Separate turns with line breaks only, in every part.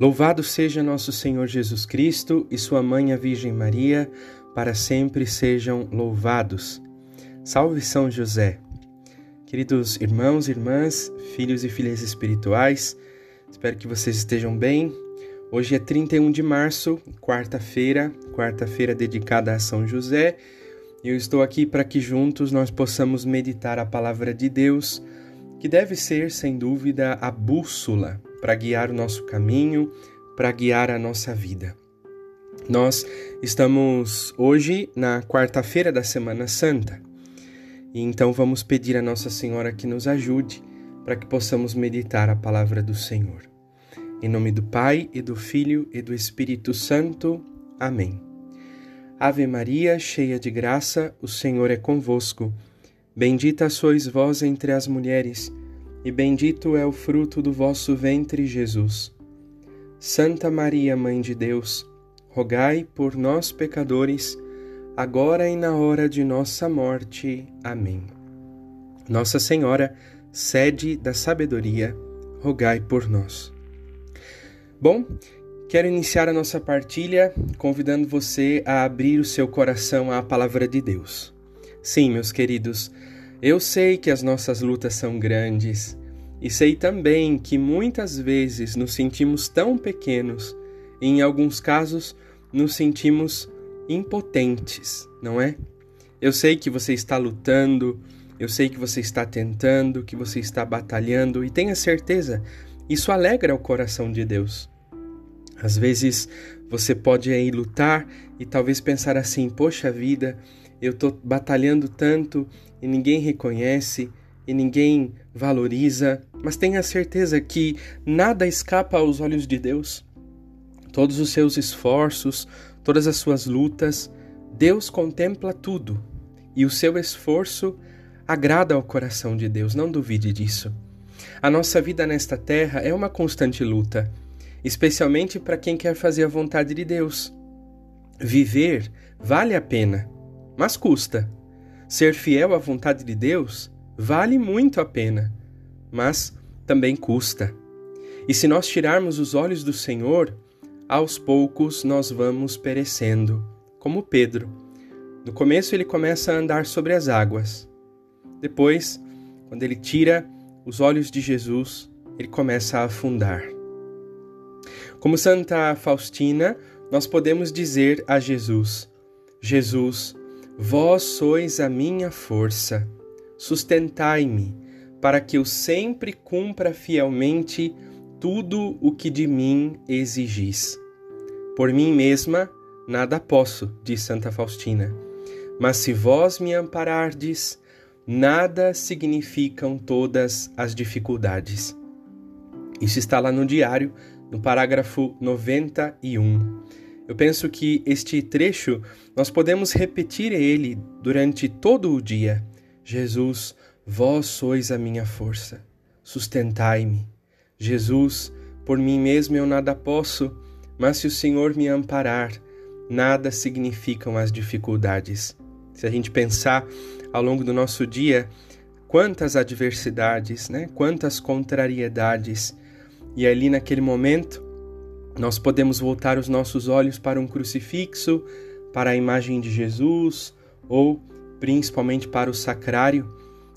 Louvado seja nosso Senhor Jesus Cristo e sua mãe a Virgem Maria, para sempre sejam louvados. Salve São José. Queridos irmãos irmãs, filhos e filhas espirituais, espero que vocês estejam bem. Hoje é 31 de março, quarta-feira, quarta-feira dedicada a São José. Eu estou aqui para que juntos nós possamos meditar a palavra de Deus, que deve ser, sem dúvida, a bússola para guiar o nosso caminho, para guiar a nossa vida. Nós estamos hoje na quarta-feira da Semana Santa e então vamos pedir a Nossa Senhora que nos ajude para que possamos meditar a palavra do Senhor. Em nome do Pai e do Filho e do Espírito Santo. Amém. Ave Maria, cheia de graça, o Senhor é convosco. Bendita sois vós entre as mulheres e bendito é o fruto do vosso ventre, Jesus. Santa Maria, Mãe de Deus, rogai por nós, pecadores, agora e na hora de nossa morte. Amém. Nossa Senhora, sede da sabedoria, rogai por nós. Bom, quero iniciar a nossa partilha convidando você a abrir o seu coração à palavra de Deus. Sim, meus queridos, eu sei que as nossas lutas são grandes e sei também que muitas vezes nos sentimos tão pequenos e, em alguns casos, nos sentimos impotentes, não é? Eu sei que você está lutando, eu sei que você está tentando, que você está batalhando e tenha certeza, isso alegra o coração de Deus. Às vezes você pode aí lutar e talvez pensar assim: poxa vida, eu estou batalhando tanto e ninguém reconhece e ninguém valoriza, mas tenha certeza que nada escapa aos olhos de Deus. Todos os seus esforços, todas as suas lutas, Deus contempla tudo e o seu esforço agrada ao coração de Deus, não duvide disso. A nossa vida nesta terra é uma constante luta, especialmente para quem quer fazer a vontade de Deus. Viver vale a pena, mas custa. Ser fiel à vontade de Deus vale muito a pena, mas também custa. E se nós tirarmos os olhos do Senhor, aos poucos nós vamos perecendo, como Pedro. No começo ele começa a andar sobre as águas. Depois, quando ele tira os olhos de Jesus, ele começa a afundar. Como Santa Faustina, nós podemos dizer a Jesus: Jesus, vós sois a minha força, sustentai-me, para que eu sempre cumpra fielmente tudo o que de mim exigis. Por mim mesma nada posso, diz Santa Faustina, mas se vós me amparardes, nada significam todas as dificuldades. Isso está lá no diário, no parágrafo 91. Eu penso que este trecho nós podemos repetir ele durante todo o dia Jesus, vós sois a minha força, sustentai-me. Jesus, por mim mesmo eu nada posso, mas se o Senhor me amparar, nada significam as dificuldades. Se a gente pensar ao longo do nosso dia, quantas adversidades, né? quantas contrariedades, e ali naquele momento nós podemos voltar os nossos olhos para um crucifixo, para a imagem de Jesus ou principalmente para o sacrário,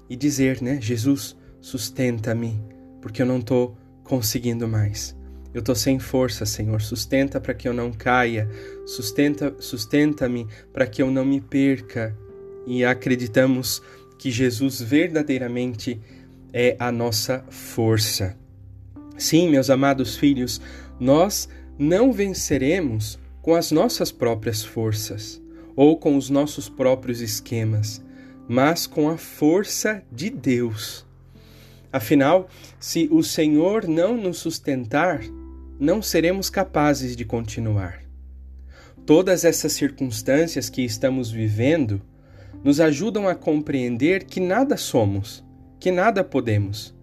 e dizer, né, Jesus, sustenta-me, porque eu não estou conseguindo mais. Eu estou sem força, Senhor. Sustenta para que eu não caia. Sustenta, sustenta-me para que eu não me perca. E acreditamos que Jesus verdadeiramente é a nossa força. Sim, meus amados filhos, nós não venceremos com as nossas próprias forças ou com os nossos próprios esquemas, mas com a força de Deus. Afinal, se o Senhor não nos sustentar, não seremos capazes de continuar. Todas essas circunstâncias que estamos vivendo nos ajudam a compreender que nada somos, que nada podemos,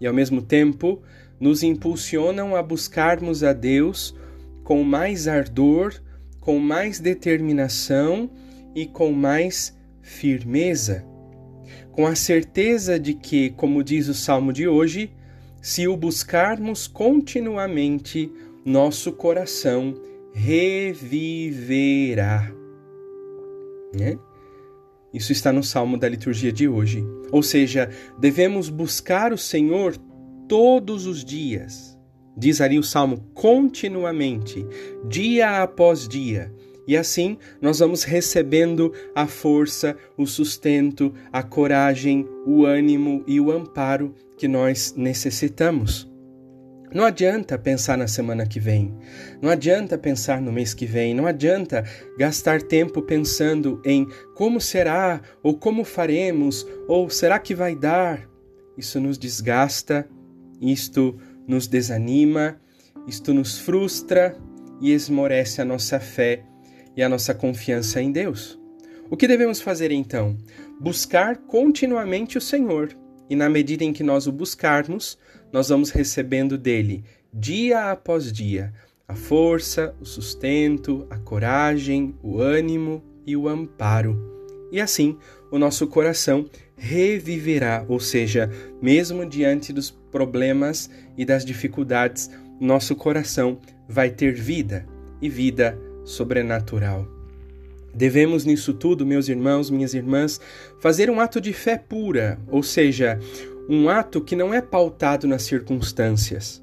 e ao mesmo tempo nos impulsionam a buscarmos a Deus com mais ardor com mais determinação e com mais firmeza, com a certeza de que, como diz o salmo de hoje, se o buscarmos continuamente, nosso coração reviverá. Né? Isso está no salmo da liturgia de hoje. Ou seja, devemos buscar o Senhor todos os dias. Diz ali o salmo continuamente, dia após dia. E assim nós vamos recebendo a força, o sustento, a coragem, o ânimo e o amparo que nós necessitamos. Não adianta pensar na semana que vem, não adianta pensar no mês que vem, não adianta gastar tempo pensando em como será, ou como faremos, ou será que vai dar. Isso nos desgasta, isto nos desanima, isto nos frustra e esmorece a nossa fé e a nossa confiança em Deus. O que devemos fazer então? Buscar continuamente o Senhor, e na medida em que nós o buscarmos, nós vamos recebendo dele, dia após dia, a força, o sustento, a coragem, o ânimo e o amparo. E assim, o nosso coração reviverá, ou seja, mesmo diante dos problemas e das dificuldades, nosso coração vai ter vida e vida sobrenatural. Devemos nisso tudo, meus irmãos, minhas irmãs, fazer um ato de fé pura, ou seja, um ato que não é pautado nas circunstâncias.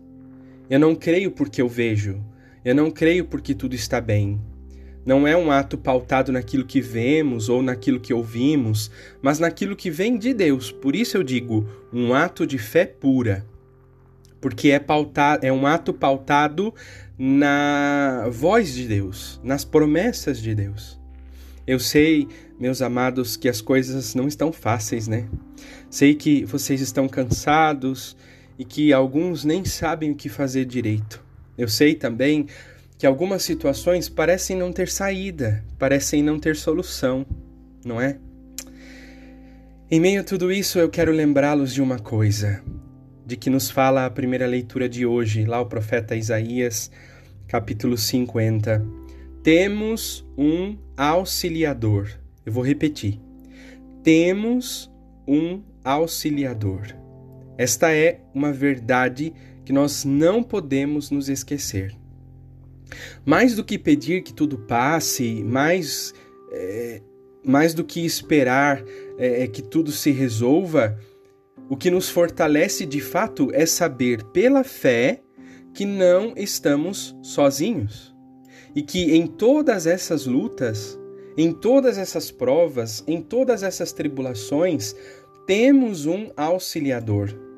Eu não creio porque eu vejo, eu não creio porque tudo está bem. Não é um ato pautado naquilo que vemos ou naquilo que ouvimos, mas naquilo que vem de Deus. Por isso eu digo, um ato de fé pura. Porque é, pautado, é um ato pautado na voz de Deus, nas promessas de Deus. Eu sei, meus amados, que as coisas não estão fáceis, né? Sei que vocês estão cansados e que alguns nem sabem o que fazer direito. Eu sei também que algumas situações parecem não ter saída, parecem não ter solução, não é? Em meio a tudo isso, eu quero lembrá-los de uma coisa, de que nos fala a primeira leitura de hoje, lá o profeta Isaías, capítulo 50 temos um auxiliador. Eu vou repetir. Temos um auxiliador. Esta é uma verdade que nós não podemos nos esquecer. Mais do que pedir que tudo passe, mais, é, mais do que esperar é, que tudo se resolva, o que nos fortalece de fato é saber pela fé que não estamos sozinhos e que em todas essas lutas, em todas essas provas, em todas essas tribulações, temos um auxiliador.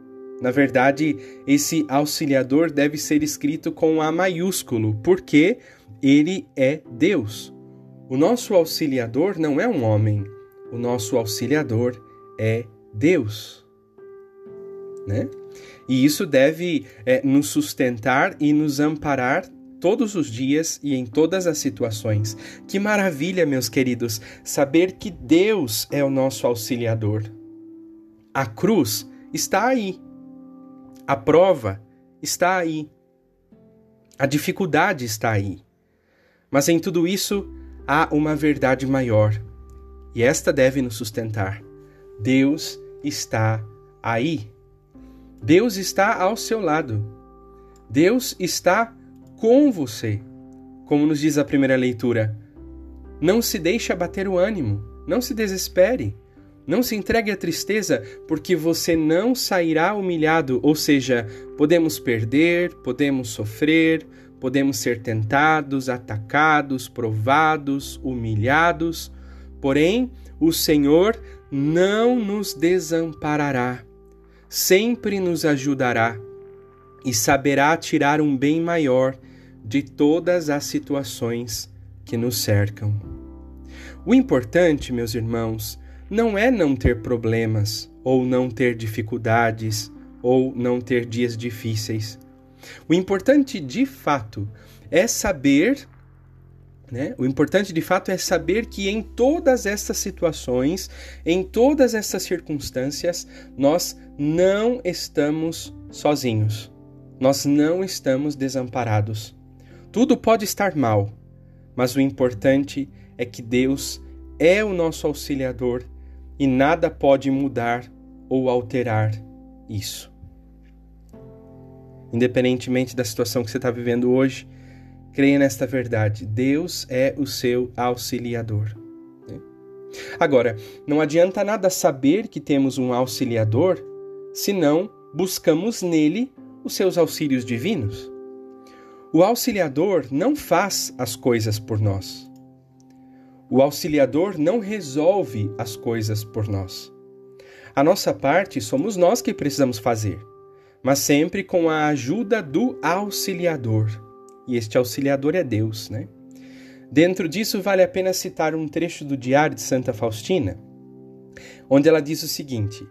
Na verdade, esse auxiliador deve ser escrito com A maiúsculo, porque ele é Deus. O nosso auxiliador não é um homem, o nosso auxiliador é Deus. Né? E isso deve é, nos sustentar e nos amparar todos os dias e em todas as situações. Que maravilha, meus queridos, saber que Deus é o nosso auxiliador. A cruz está aí. A prova está aí. A dificuldade está aí. Mas em tudo isso há uma verdade maior, e esta deve nos sustentar. Deus está aí. Deus está ao seu lado. Deus está com você. Como nos diz a primeira leitura, não se deixe abater o ânimo, não se desespere, não se entregue à tristeza, porque você não sairá humilhado, ou seja, podemos perder, podemos sofrer, podemos ser tentados, atacados, provados, humilhados, porém o Senhor não nos desamparará, sempre nos ajudará e saberá tirar um bem maior de todas as situações que nos cercam. O importante, meus irmãos, não é não ter problemas, ou não ter dificuldades, ou não ter dias difíceis. O importante de fato é saber, né? O importante de fato é saber que em todas essas situações, em todas essas circunstâncias, nós não estamos sozinhos. Nós não estamos desamparados. Tudo pode estar mal, mas o importante é que Deus é o nosso auxiliador e nada pode mudar ou alterar isso. independentemente da situação que você está vivendo hoje, creia nesta verdade: Deus é o seu auxiliador. Né? Agora, não adianta nada saber que temos um auxiliador se não buscamos nele os seus auxílios divinos. O auxiliador não faz as coisas por nós. O auxiliador não resolve as coisas por nós. A nossa parte somos nós que precisamos fazer, mas sempre com a ajuda do auxiliador. E este auxiliador é Deus, né? Dentro disso, vale a pena citar um trecho do Diário de Santa Faustina, onde ela diz o seguinte: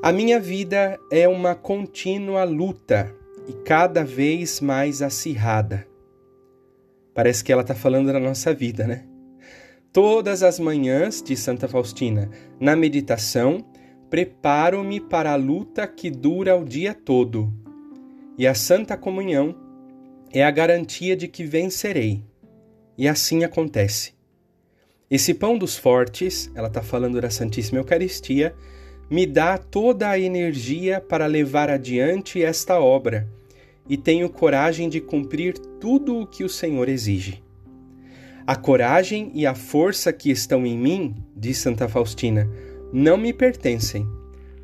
A minha vida é uma contínua luta e cada vez mais acirrada. Parece que ela está falando da nossa vida, né? Todas as manhãs, de Santa Faustina, na meditação, preparo-me para a luta que dura o dia todo. E a Santa Comunhão é a garantia de que vencerei. E assim acontece. Esse pão dos fortes, ela está falando da Santíssima Eucaristia, me dá toda a energia para levar adiante esta obra e tenho coragem de cumprir tudo o que o Senhor exige. A coragem e a força que estão em mim, diz Santa Faustina, não me pertencem,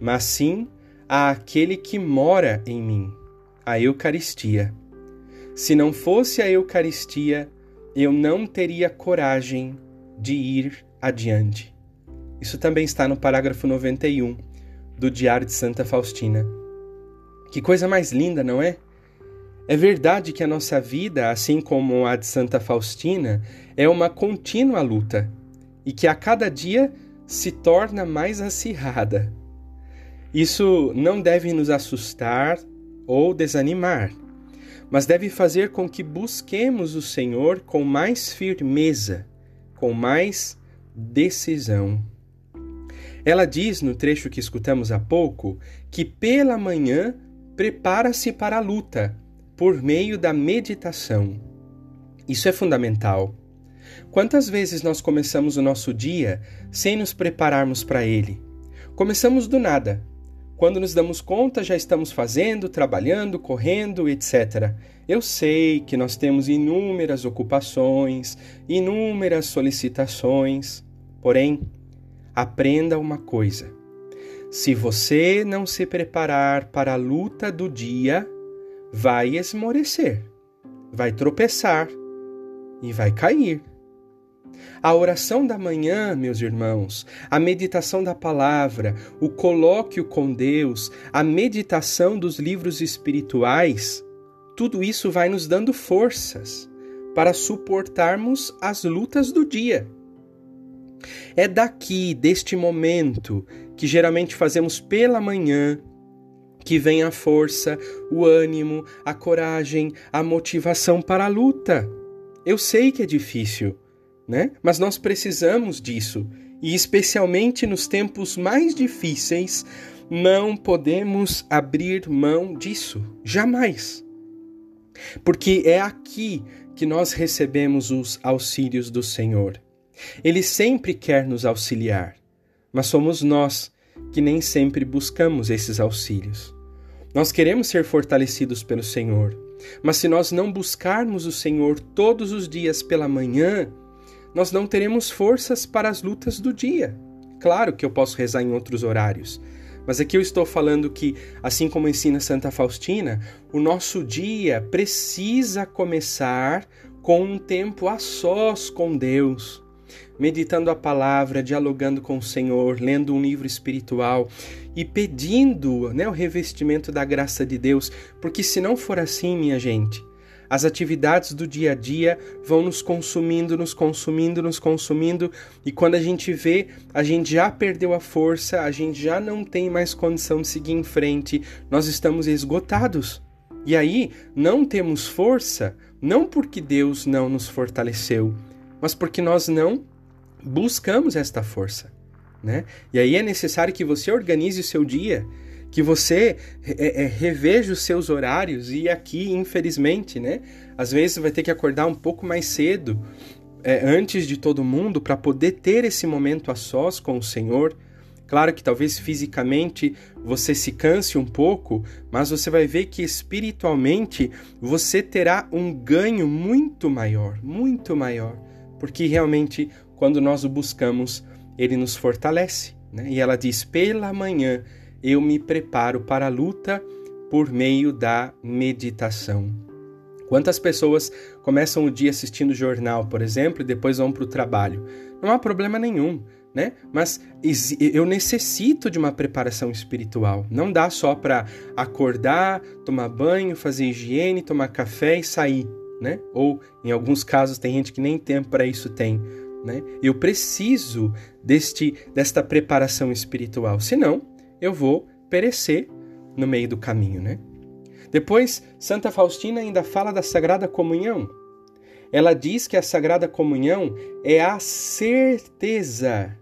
mas sim àquele que mora em mim, a Eucaristia. Se não fosse a Eucaristia, eu não teria coragem de ir adiante. Isso também está no parágrafo 91 do Diário de Santa Faustina. Que coisa mais linda, não é? É verdade que a nossa vida, assim como a de Santa Faustina, é uma contínua luta e que a cada dia se torna mais acirrada. Isso não deve nos assustar ou desanimar, mas deve fazer com que busquemos o Senhor com mais firmeza, com mais decisão. Ela diz no trecho que escutamos há pouco que pela manhã prepara-se para a luta por meio da meditação. Isso é fundamental. Quantas vezes nós começamos o nosso dia sem nos prepararmos para ele? Começamos do nada. Quando nos damos conta, já estamos fazendo, trabalhando, correndo, etc. Eu sei que nós temos inúmeras ocupações, inúmeras solicitações, porém, aprenda uma coisa: se você não se preparar para a luta do dia, vai esmorecer, vai tropeçar e vai cair. A oração da manhã, meus irmãos, a meditação da palavra, o colóquio com Deus, a meditação dos livros espirituais, tudo isso vai nos dando forças para suportarmos as lutas do dia. É daqui, deste momento, que geralmente fazemos pela manhã, que vem a força, o ânimo, a coragem, a motivação para a luta. Eu sei que é difícil, né? Mas nós precisamos disso. E especialmente nos tempos mais difíceis, não podemos abrir mão disso. Jamais. Porque é aqui que nós recebemos os auxílios do Senhor. Ele sempre quer nos auxiliar, mas somos nós que nem sempre buscamos esses auxílios. Nós queremos ser fortalecidos pelo Senhor, mas se nós não buscarmos o Senhor todos os dias pela manhã, nós não teremos forças para as lutas do dia. Claro que eu posso rezar em outros horários, mas aqui eu estou falando que, assim como ensina Santa Faustina, o nosso dia precisa começar com um tempo a sós com Deus, meditando a palavra, dialogando com o Senhor, lendo um livro espiritual e pedindo né, o revestimento da graça de Deus, porque se não for assim, minha gente, as atividades do dia a dia vão nos consumindo, nos consumindo, nos consumindo, e quando a gente vê, a gente já perdeu a força, a gente já não tem mais condição de seguir em frente, nós estamos esgotados. E aí, não temos força, não porque Deus não nos fortaleceu, mas porque nós não buscamos esta força. Né? E aí é necessário que você organize o seu dia, que você é, é, reveja os seus horários e aqui, infelizmente, né? Às vezes vai ter que acordar um pouco mais cedo, é, antes de todo mundo, para poder ter esse momento a sós com o Senhor. Claro que talvez fisicamente você se canse um pouco, mas você vai ver que espiritualmente você terá um ganho muito maior, muito maior, porque realmente quando nós o buscamos, ele nos fortalece. Né? E ela diz: pela manhã eu me preparo para a luta por meio da meditação. Quantas pessoas começam o dia assistindo jornal, por exemplo, e depois vão para o trabalho? Não há problema nenhum né? Mas eu necessito de uma preparação espiritual. Não dá só para acordar, tomar banho, fazer higiene, tomar café e sair, né? Ou em alguns casos tem gente que nem tempo para isso tem, né? Eu preciso deste desta preparação espiritual, senão eu vou perecer no meio do caminho, né? Depois, Santa Faustina ainda fala da Sagrada Comunhão. Ela diz que a Sagrada Comunhão é a certeza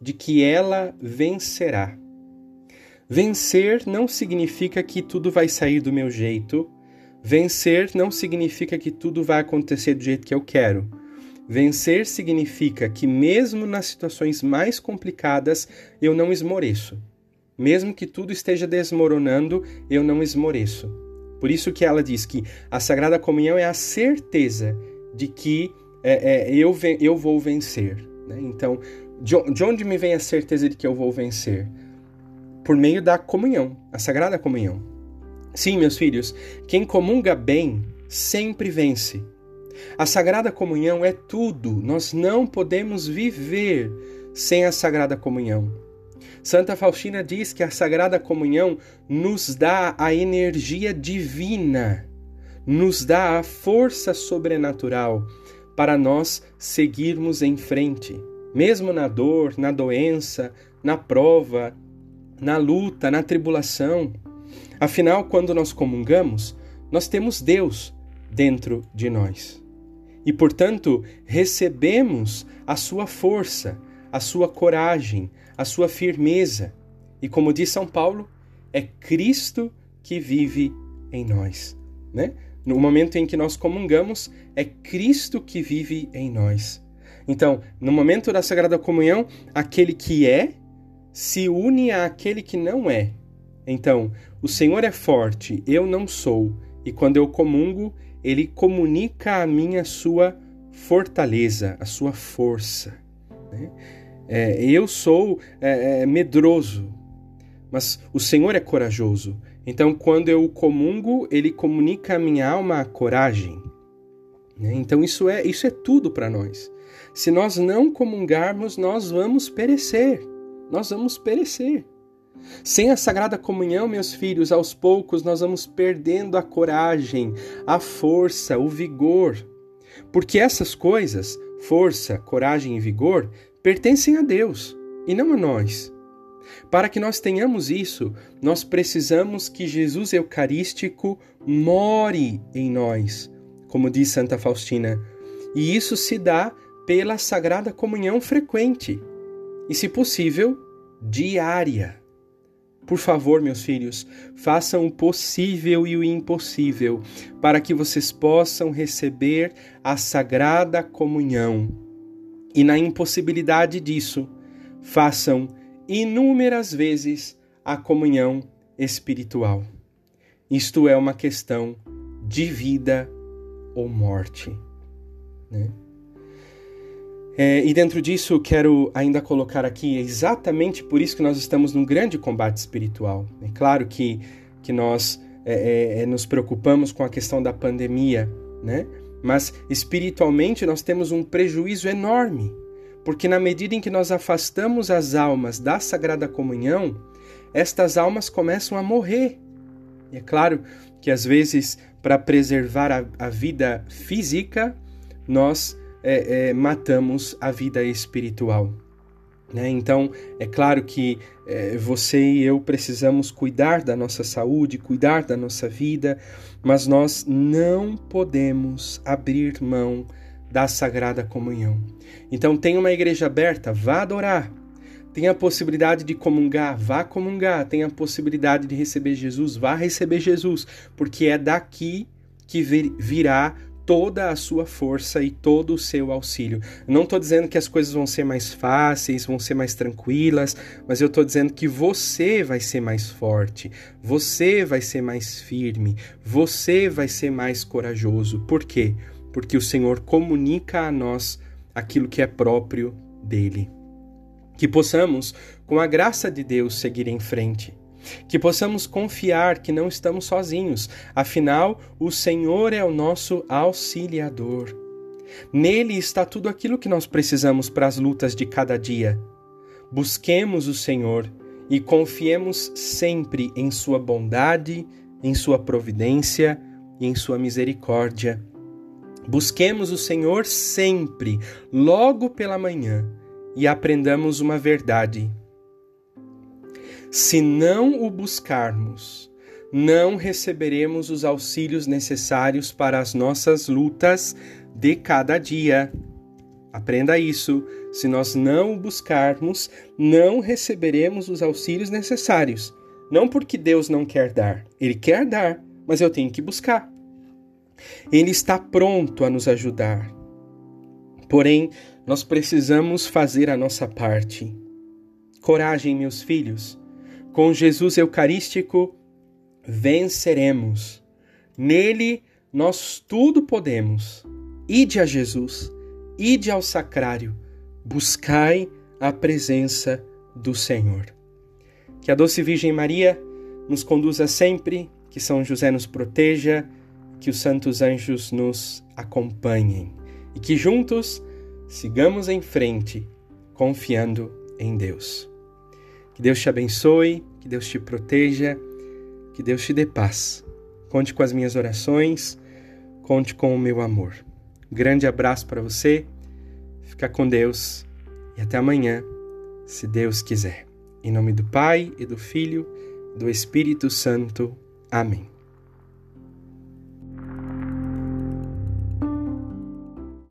de que ela vencerá. Vencer não significa que tudo vai sair do meu jeito. Vencer não significa que tudo vai acontecer do jeito que eu quero. Vencer significa que, mesmo nas situações mais complicadas, eu não esmoreço. Mesmo que tudo esteja desmoronando, eu não esmoreço. Por isso que ela diz que a Sagrada Comunhão é a certeza de que é, é, eu, eu vou vencer. Né? Então, de onde me vem a certeza de que eu vou vencer? Por meio da comunhão, a sagrada comunhão. Sim, meus filhos, quem comunga bem sempre vence. A sagrada comunhão é tudo. Nós não podemos viver sem a sagrada comunhão. Santa Faustina diz que a sagrada comunhão nos dá a energia divina, nos dá a força sobrenatural para nós seguirmos em frente mesmo na dor, na doença, na prova, na luta, na tribulação. Afinal, quando nós comungamos, nós temos Deus dentro de nós. E, portanto, recebemos a sua força, a sua coragem, a sua firmeza. E como diz São Paulo, é Cristo que vive em nós. Né? No momento em que nós comungamos, é Cristo que vive em nós. Então, no momento da Sagrada Comunhão, aquele que é se une àquele que não é. Então, o Senhor é forte, eu não sou, e quando eu comungo, ele comunica a mim a sua fortaleza, a sua força. Né? É, eu sou é, é, medroso, mas o Senhor é corajoso. Então, quando eu comungo, ele comunica a minha alma a coragem. Né? Então, isso é, isso é tudo para nós. Se nós não comungarmos, nós vamos perecer. Nós vamos perecer. Sem a Sagrada Comunhão, meus filhos, aos poucos nós vamos perdendo a coragem, a força, o vigor. Porque essas coisas, força, coragem e vigor, pertencem a Deus e não a nós. Para que nós tenhamos isso, nós precisamos que Jesus Eucarístico more em nós, como diz Santa Faustina. E isso se dá pela sagrada comunhão frequente e, se possível, diária. Por favor, meus filhos, façam o possível e o impossível para que vocês possam receber a sagrada comunhão. E na impossibilidade disso, façam inúmeras vezes a comunhão espiritual. Isto é uma questão de vida ou morte. Né? É, e dentro disso, quero ainda colocar aqui exatamente por isso que nós estamos num grande combate espiritual. É claro que, que nós é, é, é, nos preocupamos com a questão da pandemia, né? mas espiritualmente nós temos um prejuízo enorme, porque na medida em que nós afastamos as almas da Sagrada Comunhão, estas almas começam a morrer. E é claro que às vezes, para preservar a, a vida física, nós é, é, matamos a vida espiritual. Né? Então, é claro que é, você e eu precisamos cuidar da nossa saúde, cuidar da nossa vida, mas nós não podemos abrir mão da Sagrada Comunhão. Então, tem uma igreja aberta, vá adorar. Tem a possibilidade de comungar, vá comungar. Tem a possibilidade de receber Jesus, vá receber Jesus, porque é daqui que virá toda a sua força e todo o seu auxílio. não estou dizendo que as coisas vão ser mais fáceis, vão ser mais tranquilas, mas eu estou dizendo que você vai ser mais forte, você vai ser mais firme, você vai ser mais corajoso. Por quê? Porque o Senhor comunica a nós aquilo que é próprio dele. Que possamos, com a graça de Deus, seguir em frente que possamos confiar que não estamos sozinhos, afinal, o Senhor é o nosso auxiliador. Nele está tudo aquilo que nós precisamos para as lutas de cada dia. Busquemos o Senhor e confiemos sempre em Sua bondade, em Sua providência e em Sua misericórdia. Busquemos o Senhor sempre, logo pela manhã, e aprendamos uma verdade se não o buscarmos, não receberemos os auxílios necessários para as nossas lutas de cada dia. Aprenda isso. Se nós não o buscarmos, não receberemos os auxílios necessários. Não porque Deus não quer dar, Ele quer dar, mas eu tenho que buscar. Ele está pronto a nos ajudar. Porém, nós precisamos fazer a nossa parte. Coragem, meus filhos. Com Jesus Eucarístico venceremos. Nele nós tudo podemos. Ide a Jesus, ide ao sacrário, buscai a presença do Senhor. Que a doce Virgem Maria nos conduza sempre, que São José nos proteja, que os santos anjos nos acompanhem e que juntos sigamos em frente, confiando em Deus. Que Deus te abençoe, que Deus te proteja, que Deus te dê paz. Conte com as minhas orações, conte com o meu amor. Grande abraço para você, fica com Deus e até amanhã, se Deus quiser. Em nome do Pai e do Filho e do Espírito Santo. Amém.